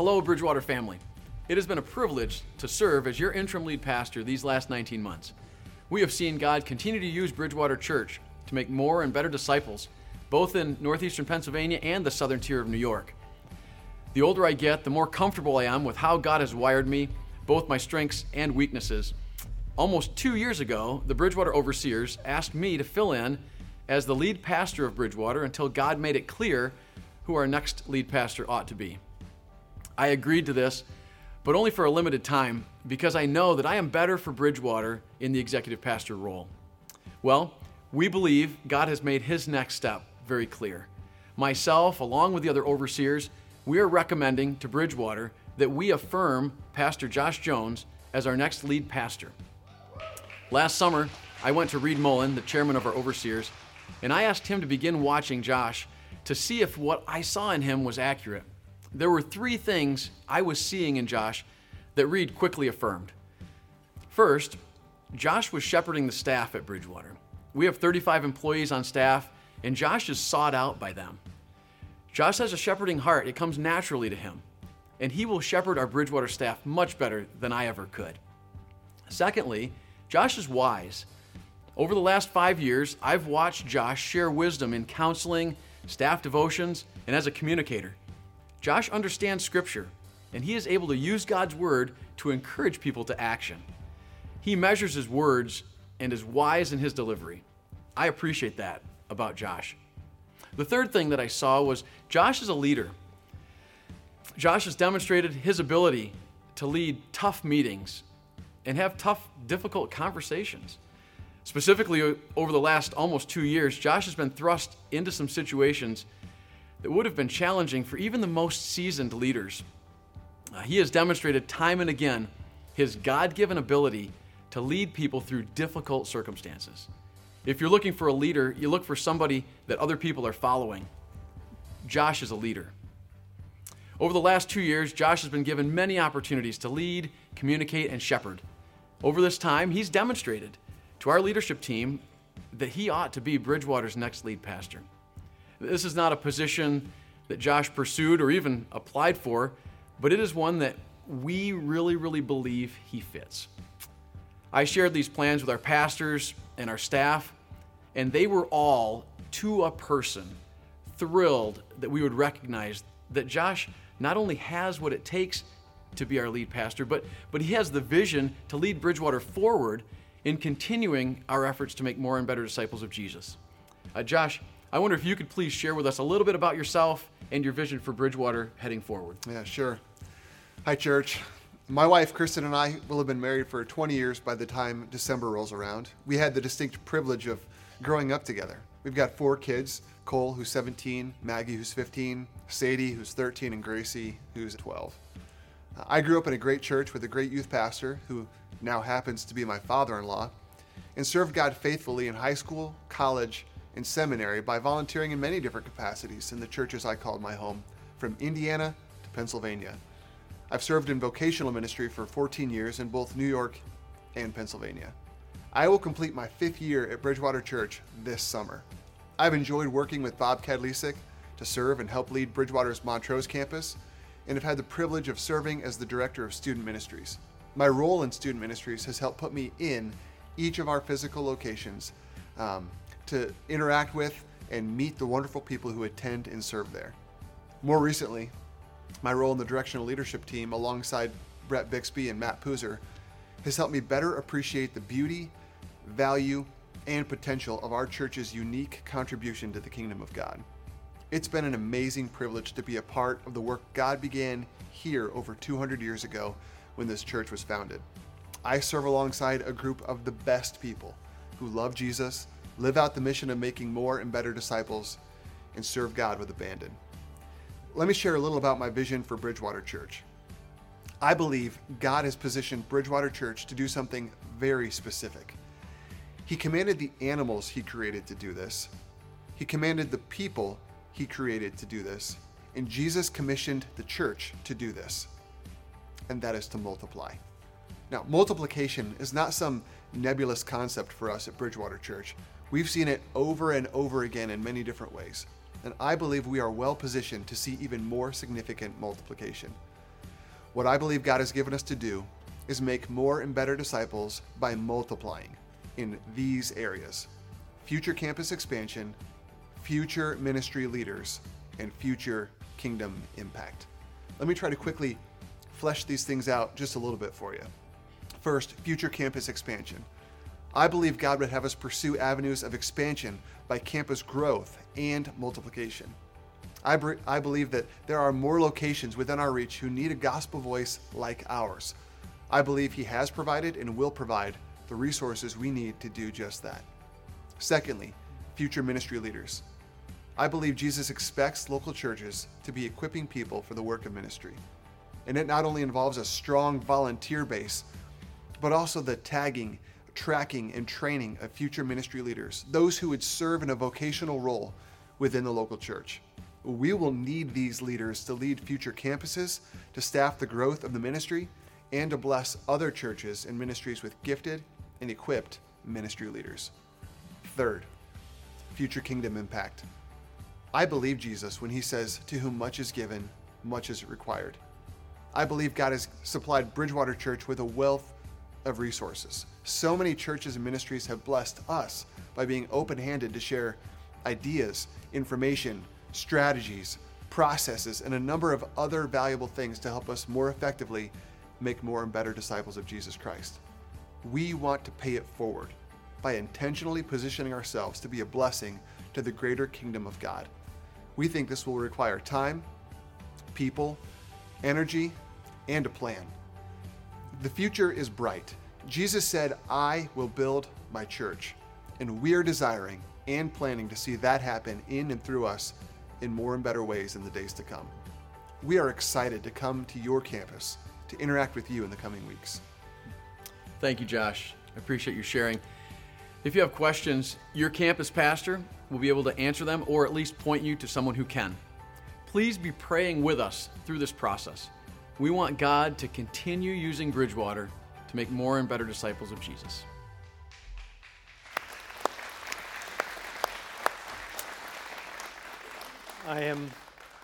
Hello, Bridgewater family. It has been a privilege to serve as your interim lead pastor these last 19 months. We have seen God continue to use Bridgewater Church to make more and better disciples, both in northeastern Pennsylvania and the southern tier of New York. The older I get, the more comfortable I am with how God has wired me, both my strengths and weaknesses. Almost two years ago, the Bridgewater overseers asked me to fill in as the lead pastor of Bridgewater until God made it clear who our next lead pastor ought to be. I agreed to this, but only for a limited time because I know that I am better for Bridgewater in the executive pastor role. Well, we believe God has made his next step very clear. Myself, along with the other overseers, we are recommending to Bridgewater that we affirm Pastor Josh Jones as our next lead pastor. Last summer, I went to Reed Mullen, the chairman of our overseers, and I asked him to begin watching Josh to see if what I saw in him was accurate. There were three things I was seeing in Josh that Reed quickly affirmed. First, Josh was shepherding the staff at Bridgewater. We have 35 employees on staff, and Josh is sought out by them. Josh has a shepherding heart, it comes naturally to him, and he will shepherd our Bridgewater staff much better than I ever could. Secondly, Josh is wise. Over the last five years, I've watched Josh share wisdom in counseling, staff devotions, and as a communicator. Josh understands Scripture, and he is able to use God's Word to encourage people to action. He measures his words and is wise in his delivery. I appreciate that about Josh. The third thing that I saw was Josh is a leader. Josh has demonstrated his ability to lead tough meetings and have tough, difficult conversations. Specifically, over the last almost two years, Josh has been thrust into some situations that would have been challenging for even the most seasoned leaders. Uh, he has demonstrated time and again his God given ability to lead people through difficult circumstances. If you're looking for a leader, you look for somebody that other people are following. Josh is a leader. Over the last two years, Josh has been given many opportunities to lead, communicate, and shepherd. Over this time, he's demonstrated to our leadership team that he ought to be Bridgewater's next lead pastor. This is not a position that Josh pursued or even applied for, but it is one that we really, really believe he fits. I shared these plans with our pastors and our staff, and they were all, to a person, thrilled that we would recognize that Josh not only has what it takes to be our lead pastor, but, but he has the vision to lead Bridgewater forward in continuing our efforts to make more and better disciples of Jesus. Uh, Josh, I wonder if you could please share with us a little bit about yourself and your vision for Bridgewater heading forward. Yeah, sure. Hi, church. My wife, Kristen, and I will have been married for 20 years by the time December rolls around. We had the distinct privilege of growing up together. We've got four kids Cole, who's 17, Maggie, who's 15, Sadie, who's 13, and Gracie, who's 12. Uh, I grew up in a great church with a great youth pastor who now happens to be my father in law, and served God faithfully in high school, college, and seminary by volunteering in many different capacities in the churches I called my home, from Indiana to Pennsylvania. I've served in vocational ministry for 14 years in both New York and Pennsylvania. I will complete my fifth year at Bridgewater Church this summer. I've enjoyed working with Bob Kadlisik to serve and help lead Bridgewater's Montrose campus, and have had the privilege of serving as the director of student ministries. My role in student ministries has helped put me in each of our physical locations um, to interact with and meet the wonderful people who attend and serve there. More recently, my role in the directional leadership team alongside Brett Bixby and Matt Poozer has helped me better appreciate the beauty, value, and potential of our church's unique contribution to the kingdom of God. It's been an amazing privilege to be a part of the work God began here over 200 years ago when this church was founded. I serve alongside a group of the best people who love Jesus, live out the mission of making more and better disciples, and serve God with abandon. Let me share a little about my vision for Bridgewater Church. I believe God has positioned Bridgewater Church to do something very specific. He commanded the animals he created to do this. He commanded the people he created to do this. And Jesus commissioned the church to do this. And that is to multiply. Now, multiplication is not some nebulous concept for us at Bridgewater Church. We've seen it over and over again in many different ways and I believe we are well positioned to see even more significant multiplication. What I believe God has given us to do is make more and better disciples by multiplying in these areas future campus expansion, future ministry leaders, and future kingdom impact. Let me try to quickly flesh these things out just a little bit for you. First, future campus expansion. I believe God would have us pursue avenues of expansion by campus growth and multiplication. I, I believe that there are more locations within our reach who need a gospel voice like ours. I believe He has provided and will provide the resources we need to do just that. Secondly, future ministry leaders. I believe Jesus expects local churches to be equipping people for the work of ministry. And it not only involves a strong volunteer base, but also the tagging, tracking, and training of future ministry leaders, those who would serve in a vocational role within the local church. We will need these leaders to lead future campuses, to staff the growth of the ministry, and to bless other churches and ministries with gifted and equipped ministry leaders. Third, future kingdom impact. I believe Jesus when he says, To whom much is given, much is required. I believe God has supplied Bridgewater Church with a wealth of resources. So many churches and ministries have blessed us by being open handed to share ideas, information, strategies, processes, and a number of other valuable things to help us more effectively make more and better disciples of Jesus Christ. We want to pay it forward by intentionally positioning ourselves to be a blessing to the greater kingdom of God. We think this will require time, people, energy, and a plan. The future is bright. Jesus said, I will build my church. And we are desiring and planning to see that happen in and through us in more and better ways in the days to come. We are excited to come to your campus to interact with you in the coming weeks. Thank you, Josh. I appreciate you sharing. If you have questions, your campus pastor will be able to answer them or at least point you to someone who can. Please be praying with us through this process. We want God to continue using Bridgewater to make more and better disciples of Jesus. I am,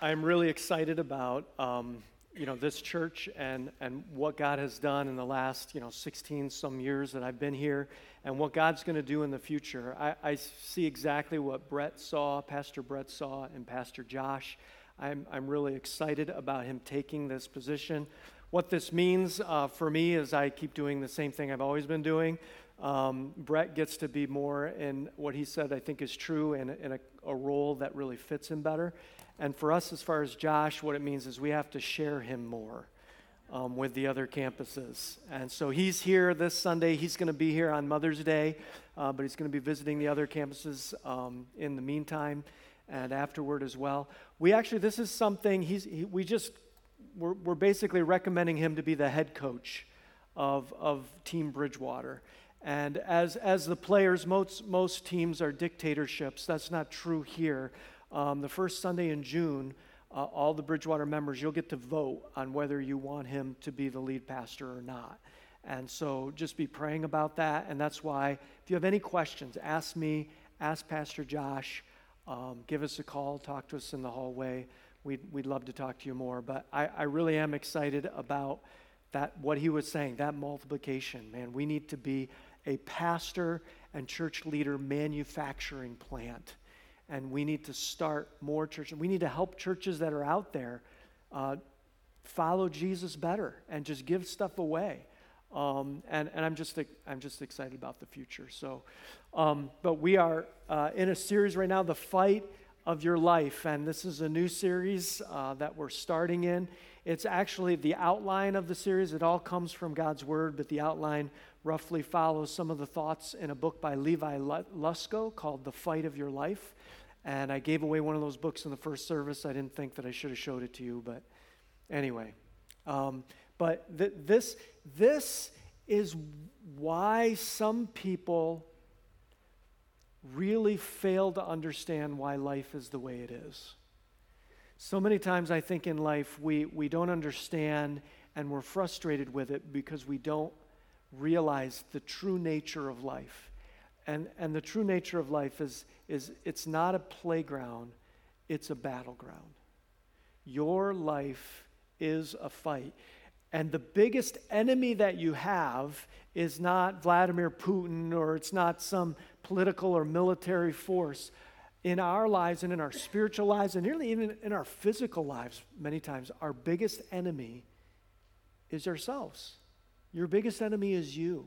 I am really excited about um, you know this church and and what God has done in the last you know 16 some years that I've been here, and what God's going to do in the future. I, I see exactly what Brett saw, Pastor Brett saw, and Pastor Josh. I'm I'm really excited about him taking this position. What this means uh, for me is I keep doing the same thing I've always been doing. Um, Brett gets to be more in what he said I think is true in, in a, a role that really fits him better. And for us, as far as Josh, what it means is we have to share him more um, with the other campuses. And so he's here this Sunday. He's going to be here on Mother's Day, uh, but he's going to be visiting the other campuses um, in the meantime and afterward as well. We actually, this is something he's, he, we just, we're, we're basically recommending him to be the head coach of, of Team Bridgewater. And as, as the players, most, most teams are dictatorships. That's not true here um, the first Sunday in June, uh, all the Bridgewater members, you'll get to vote on whether you want him to be the lead pastor or not. And so just be praying about that. And that's why, if you have any questions, ask me, ask Pastor Josh, um, give us a call, talk to us in the hallway. We'd, we'd love to talk to you more. But I, I really am excited about that, what he was saying, that multiplication. Man, we need to be a pastor and church leader manufacturing plant and we need to start more churches. We need to help churches that are out there uh, follow Jesus better and just give stuff away. Um, and, and I'm just I'm just excited about the future. So, um, but we are uh, in a series right now, the fight of your life, and this is a new series uh, that we're starting in. It's actually the outline of the series. It all comes from God's word, but the outline roughly follows some of the thoughts in a book by Levi Lusko called "The Fight of Your Life." And I gave away one of those books in the first service. I didn't think that I should have showed it to you, but anyway. Um, but th- this, this is why some people really fail to understand why life is the way it is. So many times I think in life we, we don't understand and we're frustrated with it because we don't realize the true nature of life. And, and the true nature of life is, is it's not a playground, it's a battleground. Your life is a fight. And the biggest enemy that you have is not Vladimir Putin or it's not some political or military force. In our lives and in our spiritual lives, and nearly even in our physical lives, many times, our biggest enemy is ourselves. Your biggest enemy is you.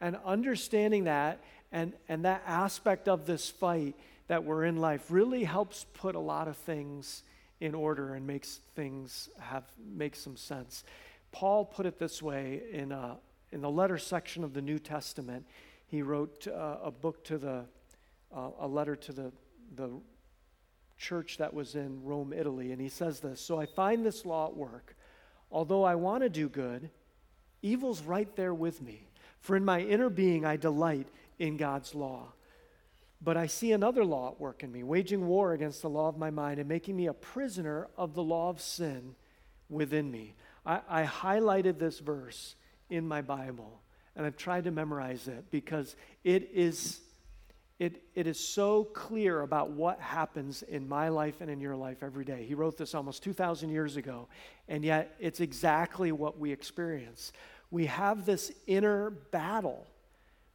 And understanding that and, and that aspect of this fight that we're in life really helps put a lot of things in order and makes things have make some sense. Paul put it this way in, a, in the letter section of the New Testament. He wrote uh, a book to the, uh, a letter to the, the church that was in Rome, Italy, and he says this So I find this law at work. Although I want to do good, evil's right there with me. For in my inner being I delight in God's law. But I see another law at work in me, waging war against the law of my mind and making me a prisoner of the law of sin within me. I, I highlighted this verse in my Bible and I've tried to memorize it because it is, it, it is so clear about what happens in my life and in your life every day. He wrote this almost 2,000 years ago, and yet it's exactly what we experience. We have this inner battle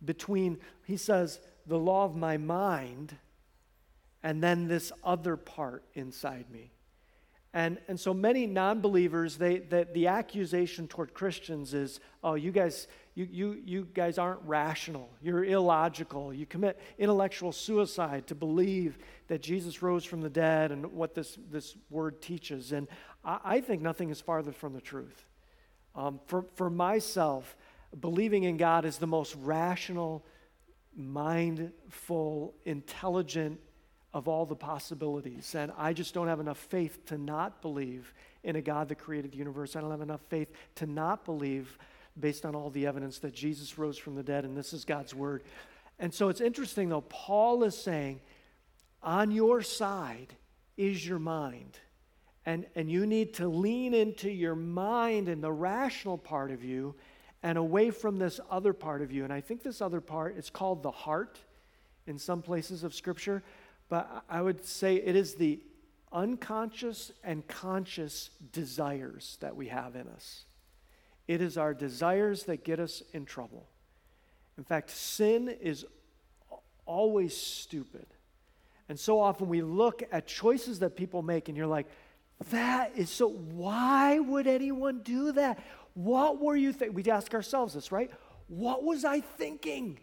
between, he says, the law of my mind and then this other part inside me. And, and so many non-believers, they, the, the accusation toward Christians is, oh, you guys, you, you, you guys aren't rational. You're illogical. You commit intellectual suicide to believe that Jesus rose from the dead and what this, this word teaches. And I, I think nothing is farther from the truth. Um, for, for myself, believing in God is the most rational, mindful, intelligent of all the possibilities. And I just don't have enough faith to not believe in a God that created the universe. I don't have enough faith to not believe, based on all the evidence, that Jesus rose from the dead and this is God's word. And so it's interesting, though, Paul is saying, on your side is your mind. And, and you need to lean into your mind and the rational part of you and away from this other part of you. And I think this other part is called the heart in some places of Scripture. But I would say it is the unconscious and conscious desires that we have in us. It is our desires that get us in trouble. In fact, sin is always stupid. And so often we look at choices that people make, and you're like, that is so, why would anyone do that? What were you thinking? We ask ourselves this, right? What was I thinking?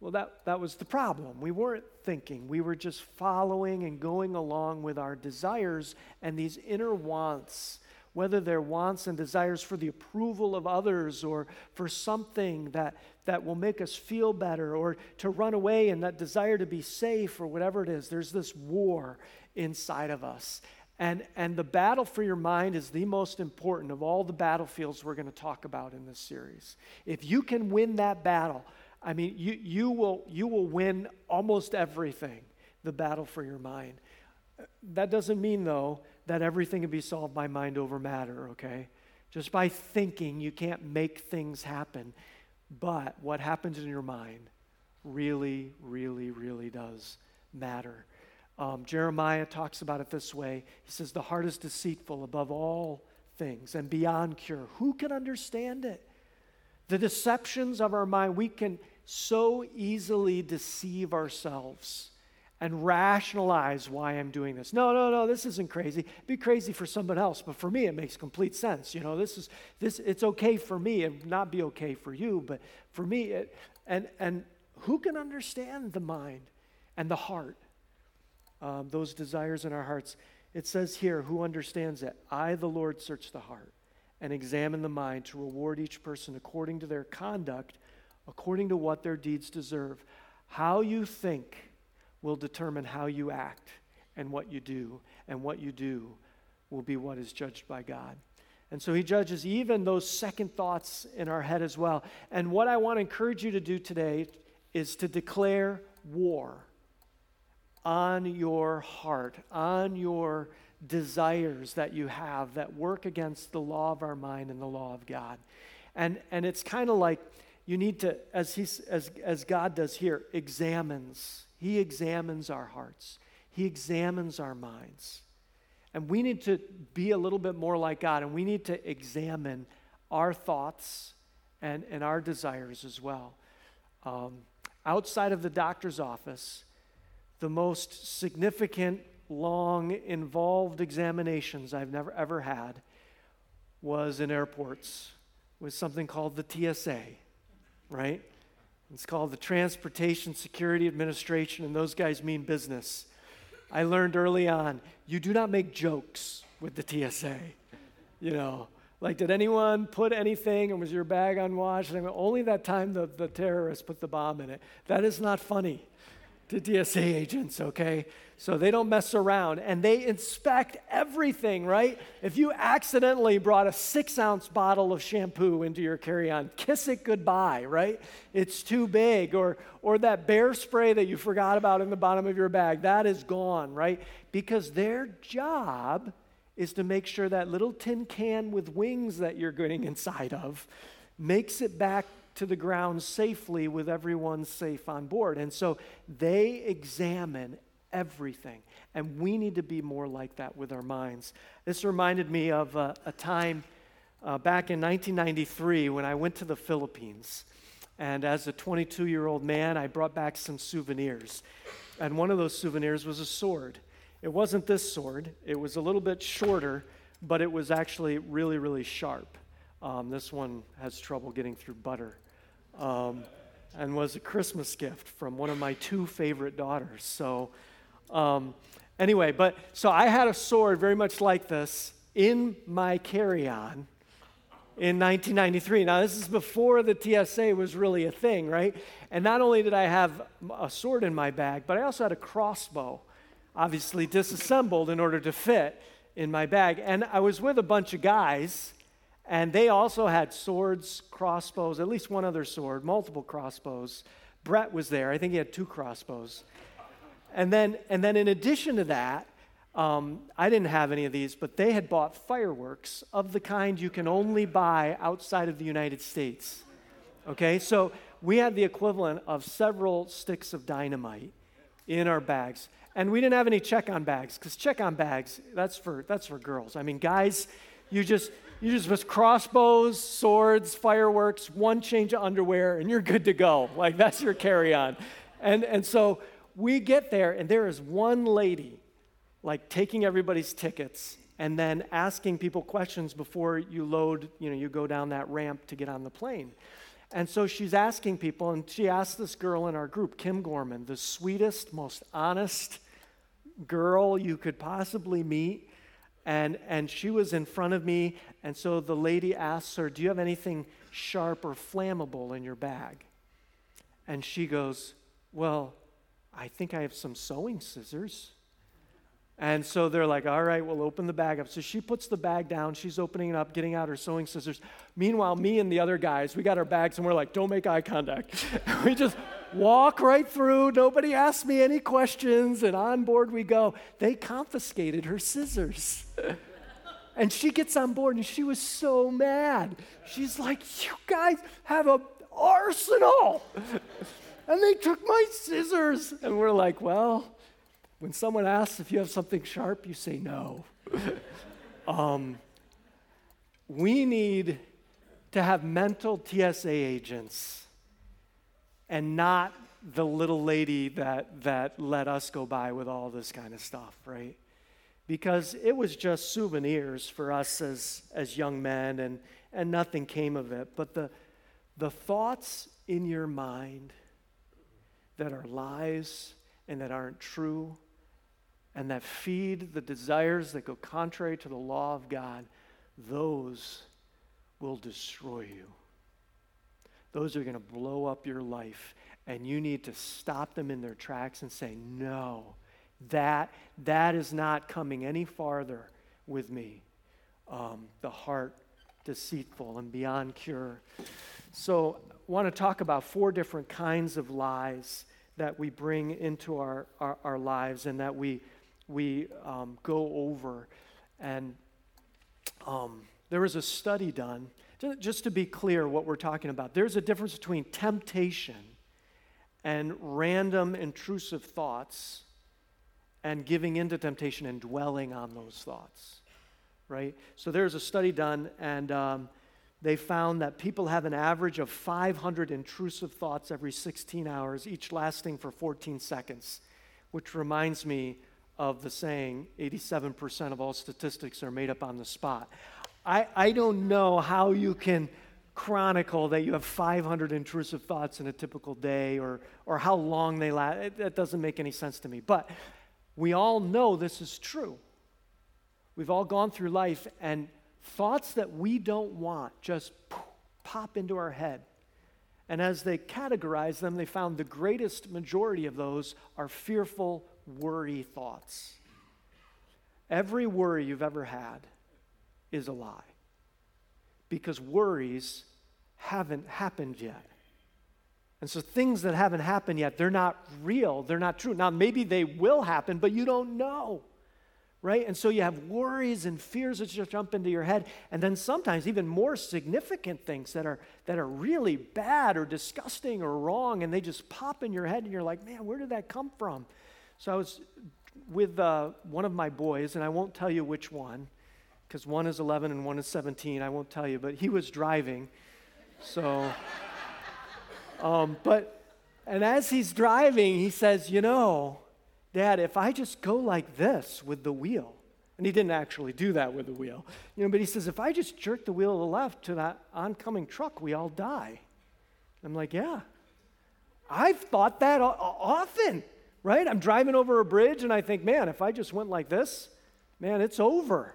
Well, that, that was the problem. We weren't thinking, we were just following and going along with our desires and these inner wants, whether they're wants and desires for the approval of others or for something that, that will make us feel better or to run away and that desire to be safe or whatever it is. There's this war inside of us. And, and the battle for your mind is the most important of all the battlefields we're going to talk about in this series. If you can win that battle, I mean, you, you, will, you will win almost everything, the battle for your mind. That doesn't mean, though, that everything can be solved by mind over matter, okay? Just by thinking, you can't make things happen. But what happens in your mind really, really, really does matter. Um, Jeremiah talks about it this way He says, The heart is deceitful above all things and beyond cure. Who can understand it? The deceptions of our mind, we can so easily deceive ourselves and rationalize why I'm doing this. No, no, no, this isn't crazy. It'd be crazy for someone else, but for me it makes complete sense. You know, this is this it's okay for me and not be okay for you, but for me it and and who can understand the mind and the heart? Um, those desires in our hearts. It says here, who understands it? I, the Lord, search the heart and examine the mind to reward each person according to their conduct according to what their deeds deserve. How you think will determine how you act and what you do, and what you do will be what is judged by God. And so he judges even those second thoughts in our head as well. And what I want to encourage you to do today is to declare war on your heart, on your desires that you have that work against the law of our mind and the law of God. And, and it's kind of like you need to, as, he's, as, as God does here, examines. He examines our hearts, He examines our minds. And we need to be a little bit more like God, and we need to examine our thoughts and, and our desires as well. Um, outside of the doctor's office, the most significant, long, involved examinations I've never ever had was in airports with something called the TSA, right? It's called the Transportation Security Administration, and those guys mean business. I learned early on you do not make jokes with the TSA. You know, like, did anyone put anything and was your bag unwashed? And only that time the, the terrorists put the bomb in it. That is not funny to TSA agents, okay? So they don't mess around and they inspect everything, right? If you accidentally brought a six ounce bottle of shampoo into your carry on, kiss it goodbye, right? It's too big. Or, or that bear spray that you forgot about in the bottom of your bag, that is gone, right? Because their job is to make sure that little tin can with wings that you're getting inside of makes it back to the ground safely with everyone safe on board. And so they examine everything. And we need to be more like that with our minds. This reminded me of a, a time uh, back in 1993 when I went to the Philippines. And as a 22 year old man, I brought back some souvenirs. And one of those souvenirs was a sword. It wasn't this sword, it was a little bit shorter, but it was actually really, really sharp. Um, this one has trouble getting through butter um, and was a Christmas gift from one of my two favorite daughters. So, um, anyway, but so I had a sword very much like this in my carry on in 1993. Now, this is before the TSA was really a thing, right? And not only did I have a sword in my bag, but I also had a crossbow, obviously disassembled in order to fit in my bag. And I was with a bunch of guys and they also had swords, crossbows, at least one other sword, multiple crossbows. Brett was there. I think he had two crossbows. And then, and then in addition to that, um, I didn't have any of these, but they had bought fireworks of the kind you can only buy outside of the United States. Okay, so we had the equivalent of several sticks of dynamite in our bags. And we didn't have any check on bags, because check on bags, that's for, that's for girls. I mean, guys, you just, you just with crossbows, swords, fireworks, one change of underwear, and you're good to go. Like that's your carry-on. And and so we get there, and there is one lady, like taking everybody's tickets and then asking people questions before you load, you know, you go down that ramp to get on the plane. And so she's asking people, and she asked this girl in our group, Kim Gorman, the sweetest, most honest girl you could possibly meet and, and she was in front of me. And so the lady asks her, Do you have anything sharp or flammable in your bag? And she goes, Well, I think I have some sewing scissors. And so they're like, all right, we'll open the bag up. So she puts the bag down. She's opening it up, getting out her sewing scissors. Meanwhile, me and the other guys, we got our bags and we're like, don't make eye contact. we just walk right through. Nobody asks me any questions. And on board we go. They confiscated her scissors. and she gets on board and she was so mad. She's like, you guys have an arsenal. and they took my scissors. And we're like, well, when someone asks if you have something sharp, you say no. um, we need to have mental TSA agents and not the little lady that, that let us go by with all this kind of stuff, right? Because it was just souvenirs for us as, as young men and, and nothing came of it. But the, the thoughts in your mind that are lies and that aren't true and that feed the desires that go contrary to the law of God, those will destroy you. Those are going to blow up your life. And you need to stop them in their tracks and say, no, that, that is not coming any farther with me. Um, the heart deceitful and beyond cure. So, want to talk about four different kinds of lies that we bring into our, our, our lives and that we we um, go over. And um, there was a study done, just to be clear what we're talking about. There's a difference between temptation and random intrusive thoughts and giving into temptation and dwelling on those thoughts, right? So there's a study done, and um, they found that people have an average of 500 intrusive thoughts every 16 hours, each lasting for 14 seconds, which reminds me of the saying 87% of all statistics are made up on the spot. I, I don't know how you can chronicle that you have 500 intrusive thoughts in a typical day or, or how long they last. That doesn't make any sense to me. But we all know this is true. We've all gone through life and thoughts that we don't want just pop into our head. And as they categorized them, they found the greatest majority of those are fearful, worry thoughts. Every worry you've ever had is a lie because worries haven't happened yet. And so things that haven't happened yet, they're not real, they're not true. Now, maybe they will happen, but you don't know right? And so you have worries and fears that just jump into your head, and then sometimes even more significant things that are that are really bad or disgusting or wrong, and they just pop in your head, and you're like, man, where did that come from? So I was with uh, one of my boys, and I won't tell you which one, because one is 11 and one is 17. I won't tell you, but he was driving, so. um, but and as he's driving, he says, you know Dad, if I just go like this with the wheel, and he didn't actually do that with the wheel, you know, but he says, if I just jerk the wheel to the left to that oncoming truck, we all die. I'm like, yeah. I've thought that often, right? I'm driving over a bridge and I think, man, if I just went like this, man, it's over.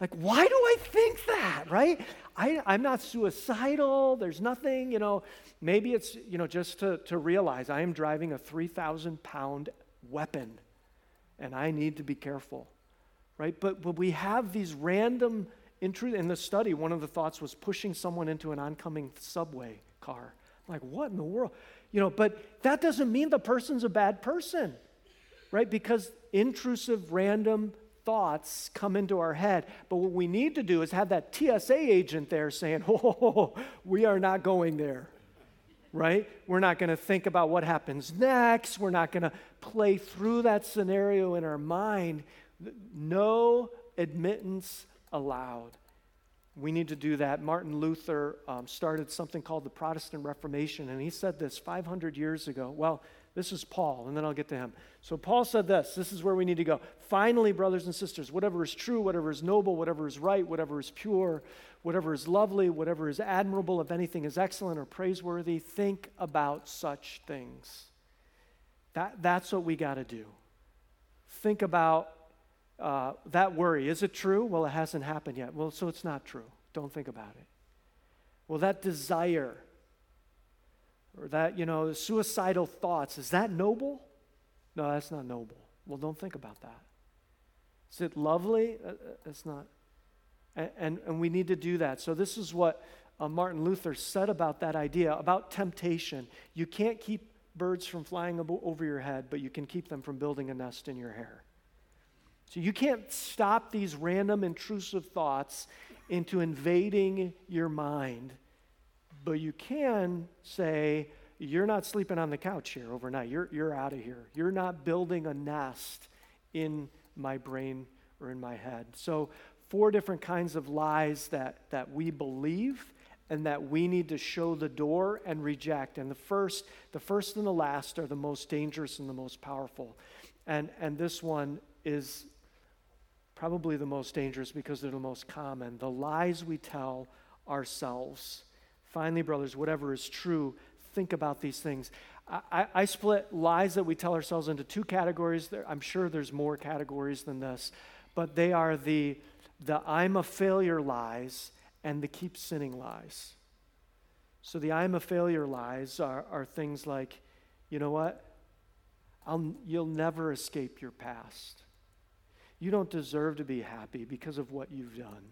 Like, why do I think that, right? I, am not suicidal. There's nothing, you know. Maybe it's, you know, just to, to realize I am driving a 3,000 pound weapon, and I need to be careful, right? But, but we have these random intrude in the study. One of the thoughts was pushing someone into an oncoming subway car. I'm like, what in the world? You know, but that doesn't mean the person's a bad person, right? Because intrusive, random thoughts come into our head. But what we need to do is have that TSA agent there saying, oh, we are not going there right? We're not going to think about what happens next. We're not going to play through that scenario in our mind. No admittance allowed. We need to do that. Martin Luther um, started something called the Protestant Reformation, and he said this 500 years ago. Well, this is Paul, and then I'll get to him. So, Paul said this this is where we need to go. Finally, brothers and sisters, whatever is true, whatever is noble, whatever is right, whatever is pure, whatever is lovely, whatever is admirable, if anything is excellent or praiseworthy, think about such things. That, that's what we got to do. Think about uh, that worry. Is it true? Well, it hasn't happened yet. Well, so it's not true. Don't think about it. Well, that desire or that, you know, suicidal thoughts, is that noble? No, that's not noble. Well, don't think about that. Is it lovely? Uh, uh, it's not. And, and, and we need to do that. So, this is what uh, Martin Luther said about that idea about temptation. You can't keep birds from flying over your head, but you can keep them from building a nest in your hair. So, you can't stop these random intrusive thoughts into invading your mind, but you can say, You're not sleeping on the couch here overnight. You're, you're out of here. You're not building a nest in my brain or in my head. So, four different kinds of lies that, that we believe and that we need to show the door and reject. And the first, the first and the last are the most dangerous and the most powerful. And, and this one is probably the most dangerous because they're the most common. The lies we tell ourselves. Finally, brothers, whatever is true, think about these things. I, I, split lies that we tell ourselves into two categories. I'm sure there's more categories than this, but they are the the I'm a failure lies and the keep sinning lies. So the I'm a failure lies are, are things like, you know what? I'll, you'll never escape your past. You don't deserve to be happy because of what you've done.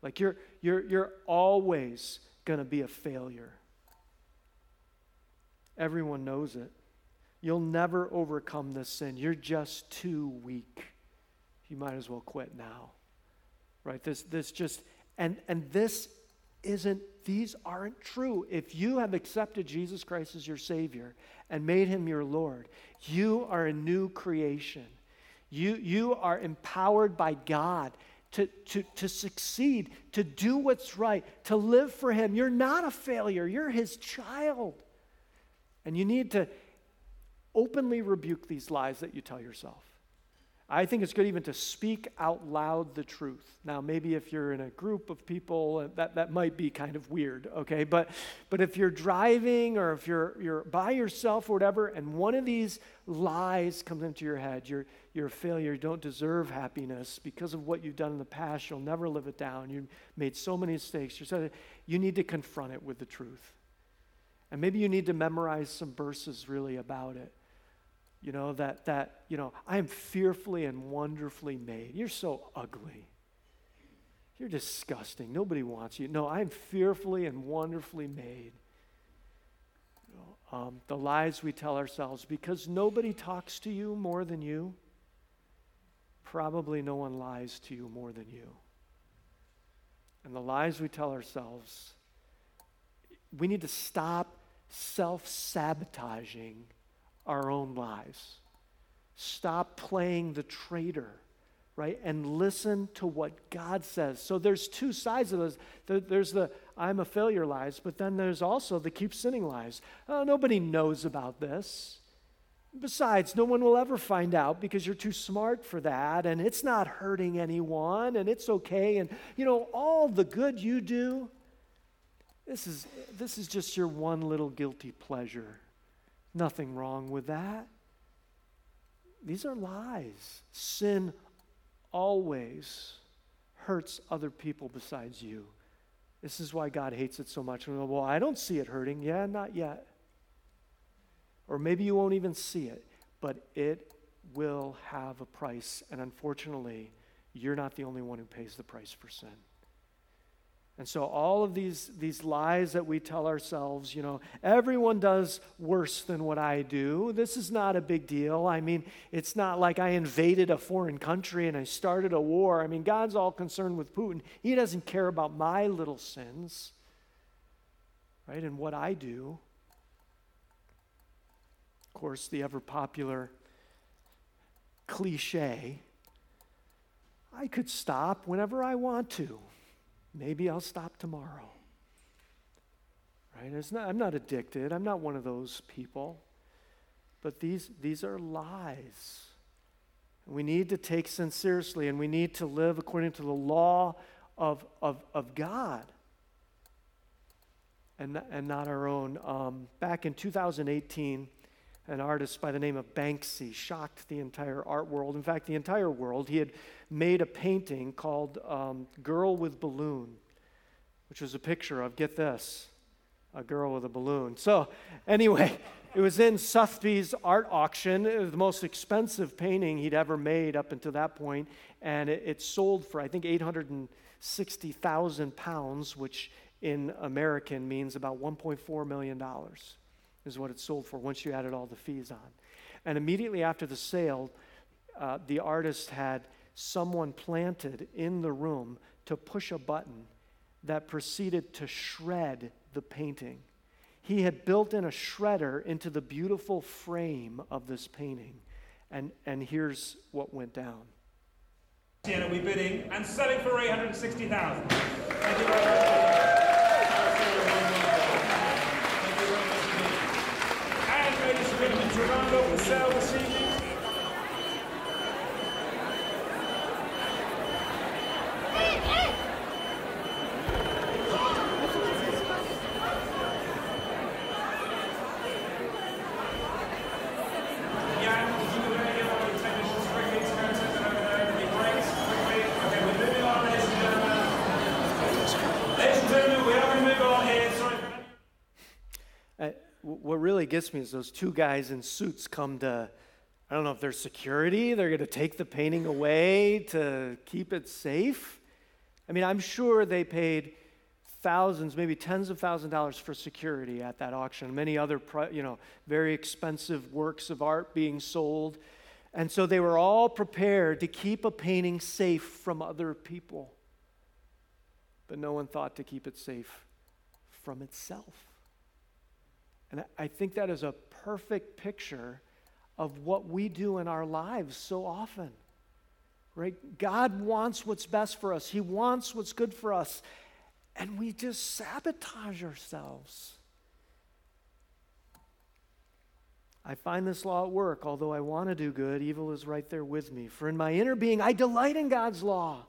Like you're, you're, you're always going to be a failure. Everyone knows it. You'll never overcome this sin. You're just too weak you might as well quit now. Right? This, this just, and, and this isn't, these aren't true. If you have accepted Jesus Christ as your Savior and made him your Lord, you are a new creation. You, you are empowered by God to, to, to succeed, to do what's right, to live for Him. You're not a failure, you're His child. And you need to openly rebuke these lies that you tell yourself. I think it's good even to speak out loud the truth. Now, maybe if you're in a group of people, uh, that, that might be kind of weird, okay? But, but if you're driving or if you're, you're by yourself or whatever, and one of these lies comes into your head, you're, you're a failure, you don't deserve happiness because of what you've done in the past, you'll never live it down, you made so many mistakes, you're you need to confront it with the truth. And maybe you need to memorize some verses really about it you know, that, that, you know, I am fearfully and wonderfully made. You're so ugly. You're disgusting. Nobody wants you. No, I'm fearfully and wonderfully made. You know, um, the lies we tell ourselves because nobody talks to you more than you, probably no one lies to you more than you. And the lies we tell ourselves, we need to stop self sabotaging our own lives. Stop playing the traitor, right? And listen to what God says. So there's two sides of this. There's the I'm a failure lies, but then there's also the keep sinning lies. Oh, nobody knows about this. Besides, no one will ever find out because you're too smart for that, and it's not hurting anyone, and it's okay. And, you know, all the good you do, this is, this is just your one little guilty pleasure. Nothing wrong with that. These are lies. Sin always hurts other people besides you. This is why God hates it so much. Well, I don't see it hurting. Yeah, not yet. Or maybe you won't even see it, but it will have a price. And unfortunately, you're not the only one who pays the price for sin. And so, all of these, these lies that we tell ourselves, you know, everyone does worse than what I do. This is not a big deal. I mean, it's not like I invaded a foreign country and I started a war. I mean, God's all concerned with Putin. He doesn't care about my little sins, right, and what I do. Of course, the ever popular cliche I could stop whenever I want to. Maybe I'll stop tomorrow. Right? Not, I'm not addicted. I'm not one of those people. But these, these are lies. We need to take sin seriously and we need to live according to the law of, of, of God and, and not our own. Um, back in 2018, an artist by the name of Banksy shocked the entire art world. In fact, the entire world. He had made a painting called um, Girl with Balloon, which was a picture of, get this, a girl with a balloon. So, anyway, it was in Sotheby's art auction. It was the most expensive painting he'd ever made up until that point, and it, it sold for, I think, 860,000 pounds, which in American means about $1.4 million is what it sold for once you added all the fees on. And immediately after the sale, uh, the artist had someone planted in the room to push a button that proceeded to shred the painting. He had built in a shredder into the beautiful frame of this painting. And, and here's what went down. Sienna, we bidding and selling for 860,000. Thank you very much. Toronto for sale this evening. really gets me is those two guys in suits come to, I don't know if they're security, they're going to take the painting away to keep it safe. I mean, I'm sure they paid thousands, maybe tens of thousands of dollars for security at that auction. Many other, you know, very expensive works of art being sold. And so they were all prepared to keep a painting safe from other people. But no one thought to keep it safe from itself. And I think that is a perfect picture of what we do in our lives so often. right? God wants what's best for us, He wants what's good for us. And we just sabotage ourselves. I find this law at work. Although I want to do good, evil is right there with me. For in my inner being, I delight in God's law.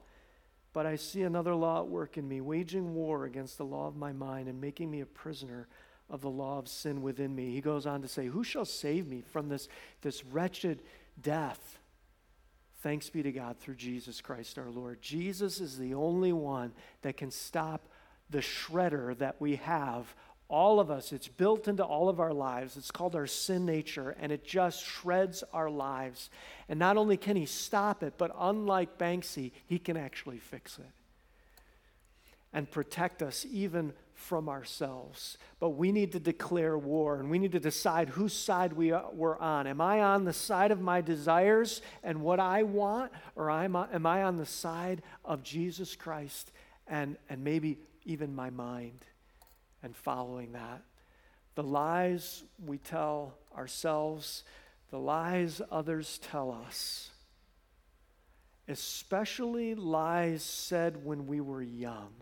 But I see another law at work in me, waging war against the law of my mind and making me a prisoner of the law of sin within me. He goes on to say, Who shall save me from this, this wretched death? Thanks be to God through Jesus Christ our Lord. Jesus is the only one that can stop the shredder that we have all of us. It's built into all of our lives. It's called our sin nature, and it just shreds our lives. And not only can he stop it, but unlike Banksy, he can actually fix it and protect us even from ourselves. But we need to declare war and we need to decide whose side we are, we're on. Am I on the side of my desires and what I want, or am I, am I on the side of Jesus Christ and, and maybe even my mind? and following that. The lies we tell ourselves, the lies others tell us, especially lies said when we were young,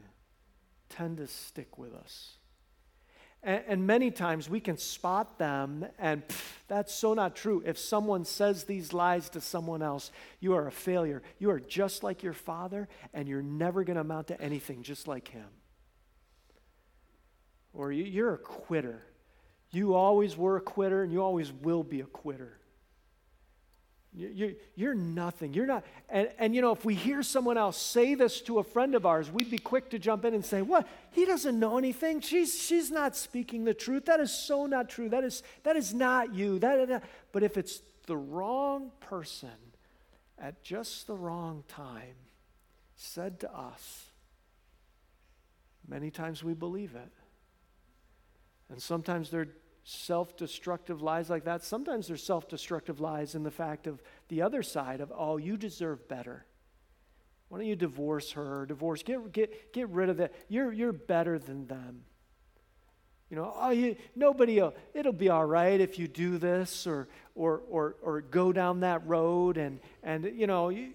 tend to stick with us. And, and many times we can spot them, and that's so not true. If someone says these lies to someone else, you are a failure. You are just like your father, and you're never going to amount to anything just like him or you're a quitter. You always were a quitter and you always will be a quitter. You're, you're nothing. You're not. And, and you know, if we hear someone else say this to a friend of ours, we'd be quick to jump in and say, What? He doesn't know anything. She's, she's not speaking the truth. That is so not true. That is, that is not you. That, that. But if it's the wrong person at just the wrong time said to us, many times we believe it. And sometimes they're self destructive lies like that. Sometimes they're self destructive lies in the fact of the other side of, oh, you deserve better. Why don't you divorce her? Divorce, get, get, get rid of that. You're, you're better than them. You know, oh, you, nobody, will, it'll be all right if you do this or, or, or, or go down that road and, and you know, you,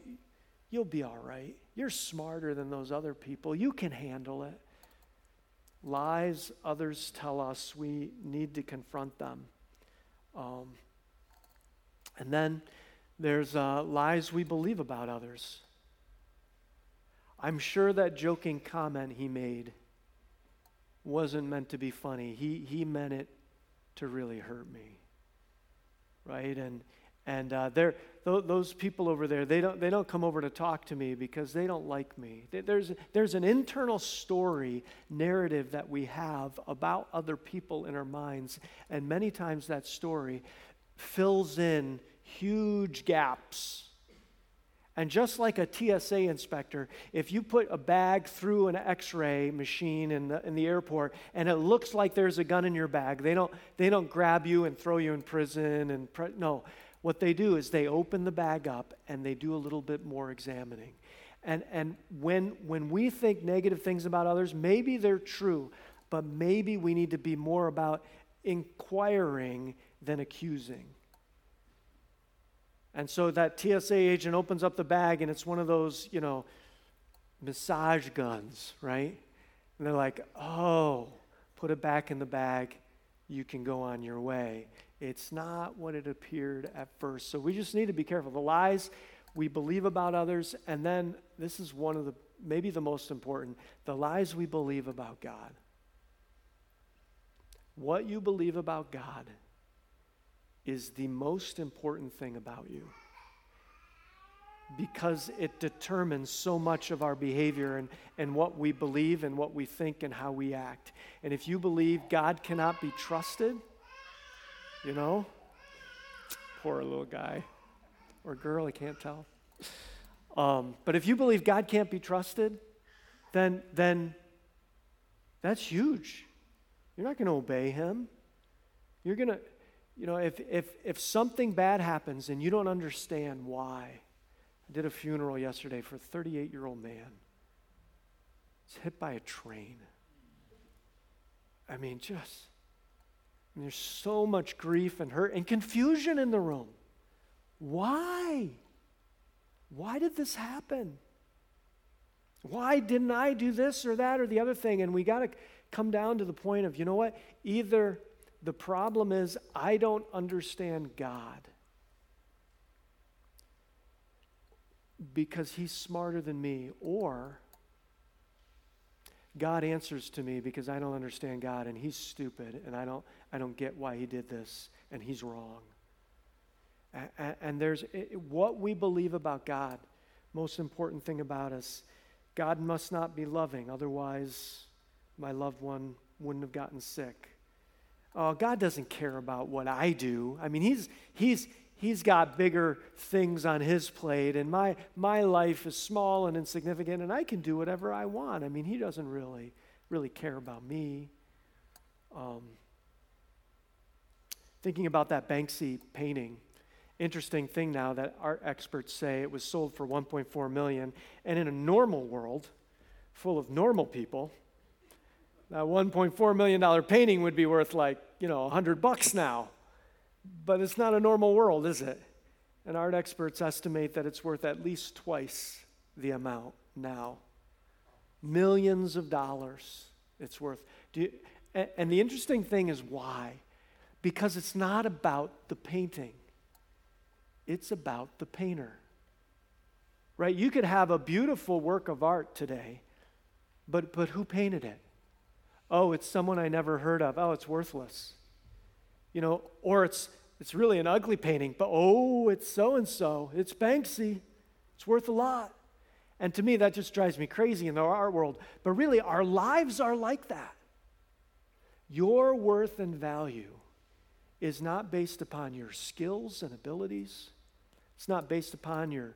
you'll be all right. You're smarter than those other people. You can handle it lies others tell us, we need to confront them. Um, and then there's uh, lies we believe about others. I'm sure that joking comment he made wasn't meant to be funny. He, he meant it to really hurt me. Right? And, and uh, th- those people over there, they don't, they don't come over to talk to me because they don't like me. There's, there's an internal story, narrative that we have about other people in our minds. And many times that story fills in huge gaps. And just like a TSA inspector, if you put a bag through an x ray machine in the, in the airport and it looks like there's a gun in your bag, they don't, they don't grab you and throw you in prison. and pre- No, what they do is they open the bag up and they do a little bit more examining. And, and when, when we think negative things about others, maybe they're true, but maybe we need to be more about inquiring than accusing. And so that TSA agent opens up the bag and it's one of those, you know, massage guns, right? And they're like, oh, put it back in the bag. You can go on your way. It's not what it appeared at first. So we just need to be careful. The lies we believe about others, and then this is one of the, maybe the most important, the lies we believe about God. What you believe about God is the most important thing about you because it determines so much of our behavior and, and what we believe and what we think and how we act. And if you believe God cannot be trusted, you know? Poor little guy or girl, I can't tell. Um, but if you believe God can't be trusted, then, then that's huge. You're not going to obey him. You're going to, you know, if, if, if something bad happens and you don't understand why, I did a funeral yesterday for a 38 year old man. He's hit by a train. I mean, just and there's so much grief and hurt and confusion in the room. Why? why did this happen? Why didn't I do this or that or the other thing? And we got to come down to the point of, you know what? Either the problem is I don't understand God because he's smarter than me, or God answers to me because I don't understand God and he's stupid and I don't, I don't get why he did this and he's wrong. And, and there's what we believe about God, most important thing about us. God must not be loving, otherwise, my loved one wouldn't have gotten sick. Oh, God doesn't care about what I do. I mean, he's, he's, he's got bigger things on his plate, and my, my life is small and insignificant, and I can do whatever I want. I mean, he doesn't really, really care about me. Um, thinking about that Banksy painting, interesting thing now that art experts say it was sold for 1.4 million, and in a normal world, full of normal people, that 1.4 million dollar painting would be worth like you know 100 bucks now. But it's not a normal world, is it? And art experts estimate that it's worth at least twice the amount now. Millions of dollars it's worth. You, and the interesting thing is why? Because it's not about the painting, it's about the painter. Right? You could have a beautiful work of art today, but, but who painted it? Oh, it's someone I never heard of. Oh, it's worthless. You know, or it's it's really an ugly painting, but oh, it's so and so. It's Banksy. It's worth a lot. And to me, that just drives me crazy in the art world. But really, our lives are like that. Your worth and value is not based upon your skills and abilities, it's not based upon your,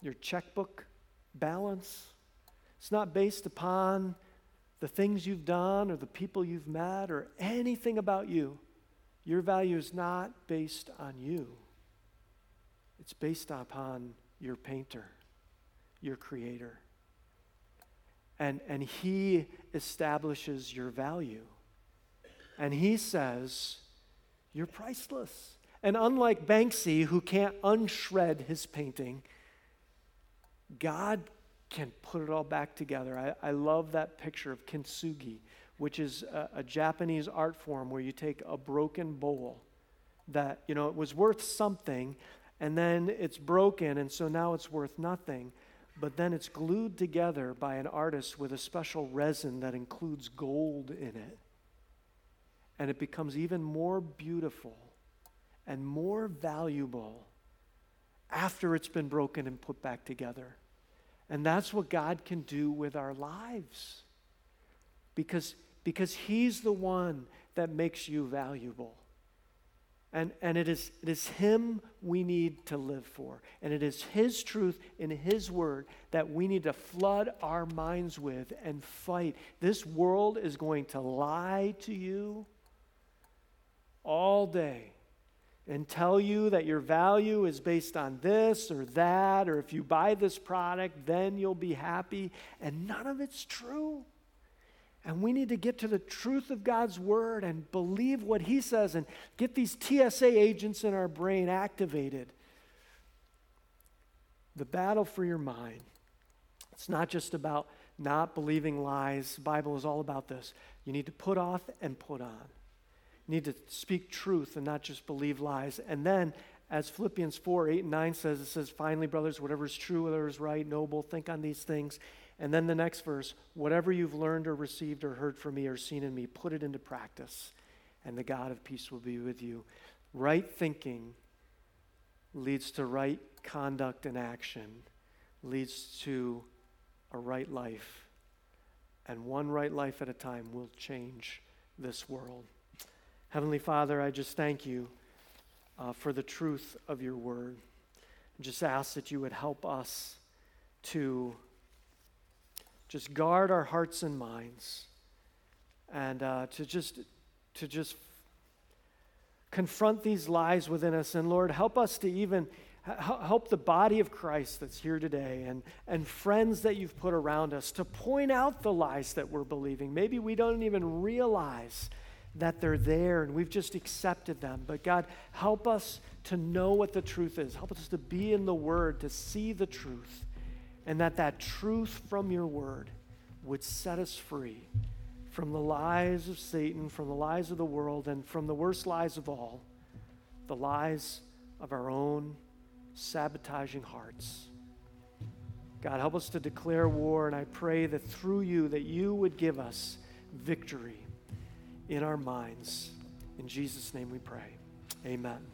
your checkbook balance, it's not based upon the things you've done or the people you've met or anything about you. Your value is not based on you, it's based upon your painter, your creator. And, and he establishes your value. And he says, You're priceless. And unlike Banksy, who can't unshred his painting, God can put it all back together. I, I love that picture of kintsugi which is a, a Japanese art form where you take a broken bowl that, you know, it was worth something and then it's broken and so now it's worth nothing. But then it's glued together by an artist with a special resin that includes gold in it. And it becomes even more beautiful and more valuable after it's been broken and put back together. And that's what God can do with our lives. Because because He's the one that makes you valuable. And, and it, is, it is Him we need to live for. And it is His truth in His word that we need to flood our minds with and fight. This world is going to lie to you all day and tell you that your value is based on this or that, or if you buy this product, then you'll be happy. And none of it's true. And we need to get to the truth of God's word and believe what He says and get these TSA agents in our brain activated. The battle for your mind. It's not just about not believing lies. The Bible is all about this. You need to put off and put on. You need to speak truth and not just believe lies. And then, as Philippians 4 8 and 9 says, it says, finally, brothers, whatever is true, whatever is right, noble, think on these things. And then the next verse whatever you've learned or received or heard from me or seen in me, put it into practice, and the God of peace will be with you. Right thinking leads to right conduct and action, leads to a right life. And one right life at a time will change this world. Heavenly Father, I just thank you uh, for the truth of your word. I just ask that you would help us to just guard our hearts and minds and uh, to just to just confront these lies within us and lord help us to even help the body of christ that's here today and, and friends that you've put around us to point out the lies that we're believing maybe we don't even realize that they're there and we've just accepted them. But God, help us to know what the truth is. Help us to be in the Word, to see the truth, and that that truth from your Word would set us free from the lies of Satan, from the lies of the world, and from the worst lies of all, the lies of our own sabotaging hearts. God, help us to declare war, and I pray that through you, that you would give us victory in our minds. In Jesus' name we pray. Amen.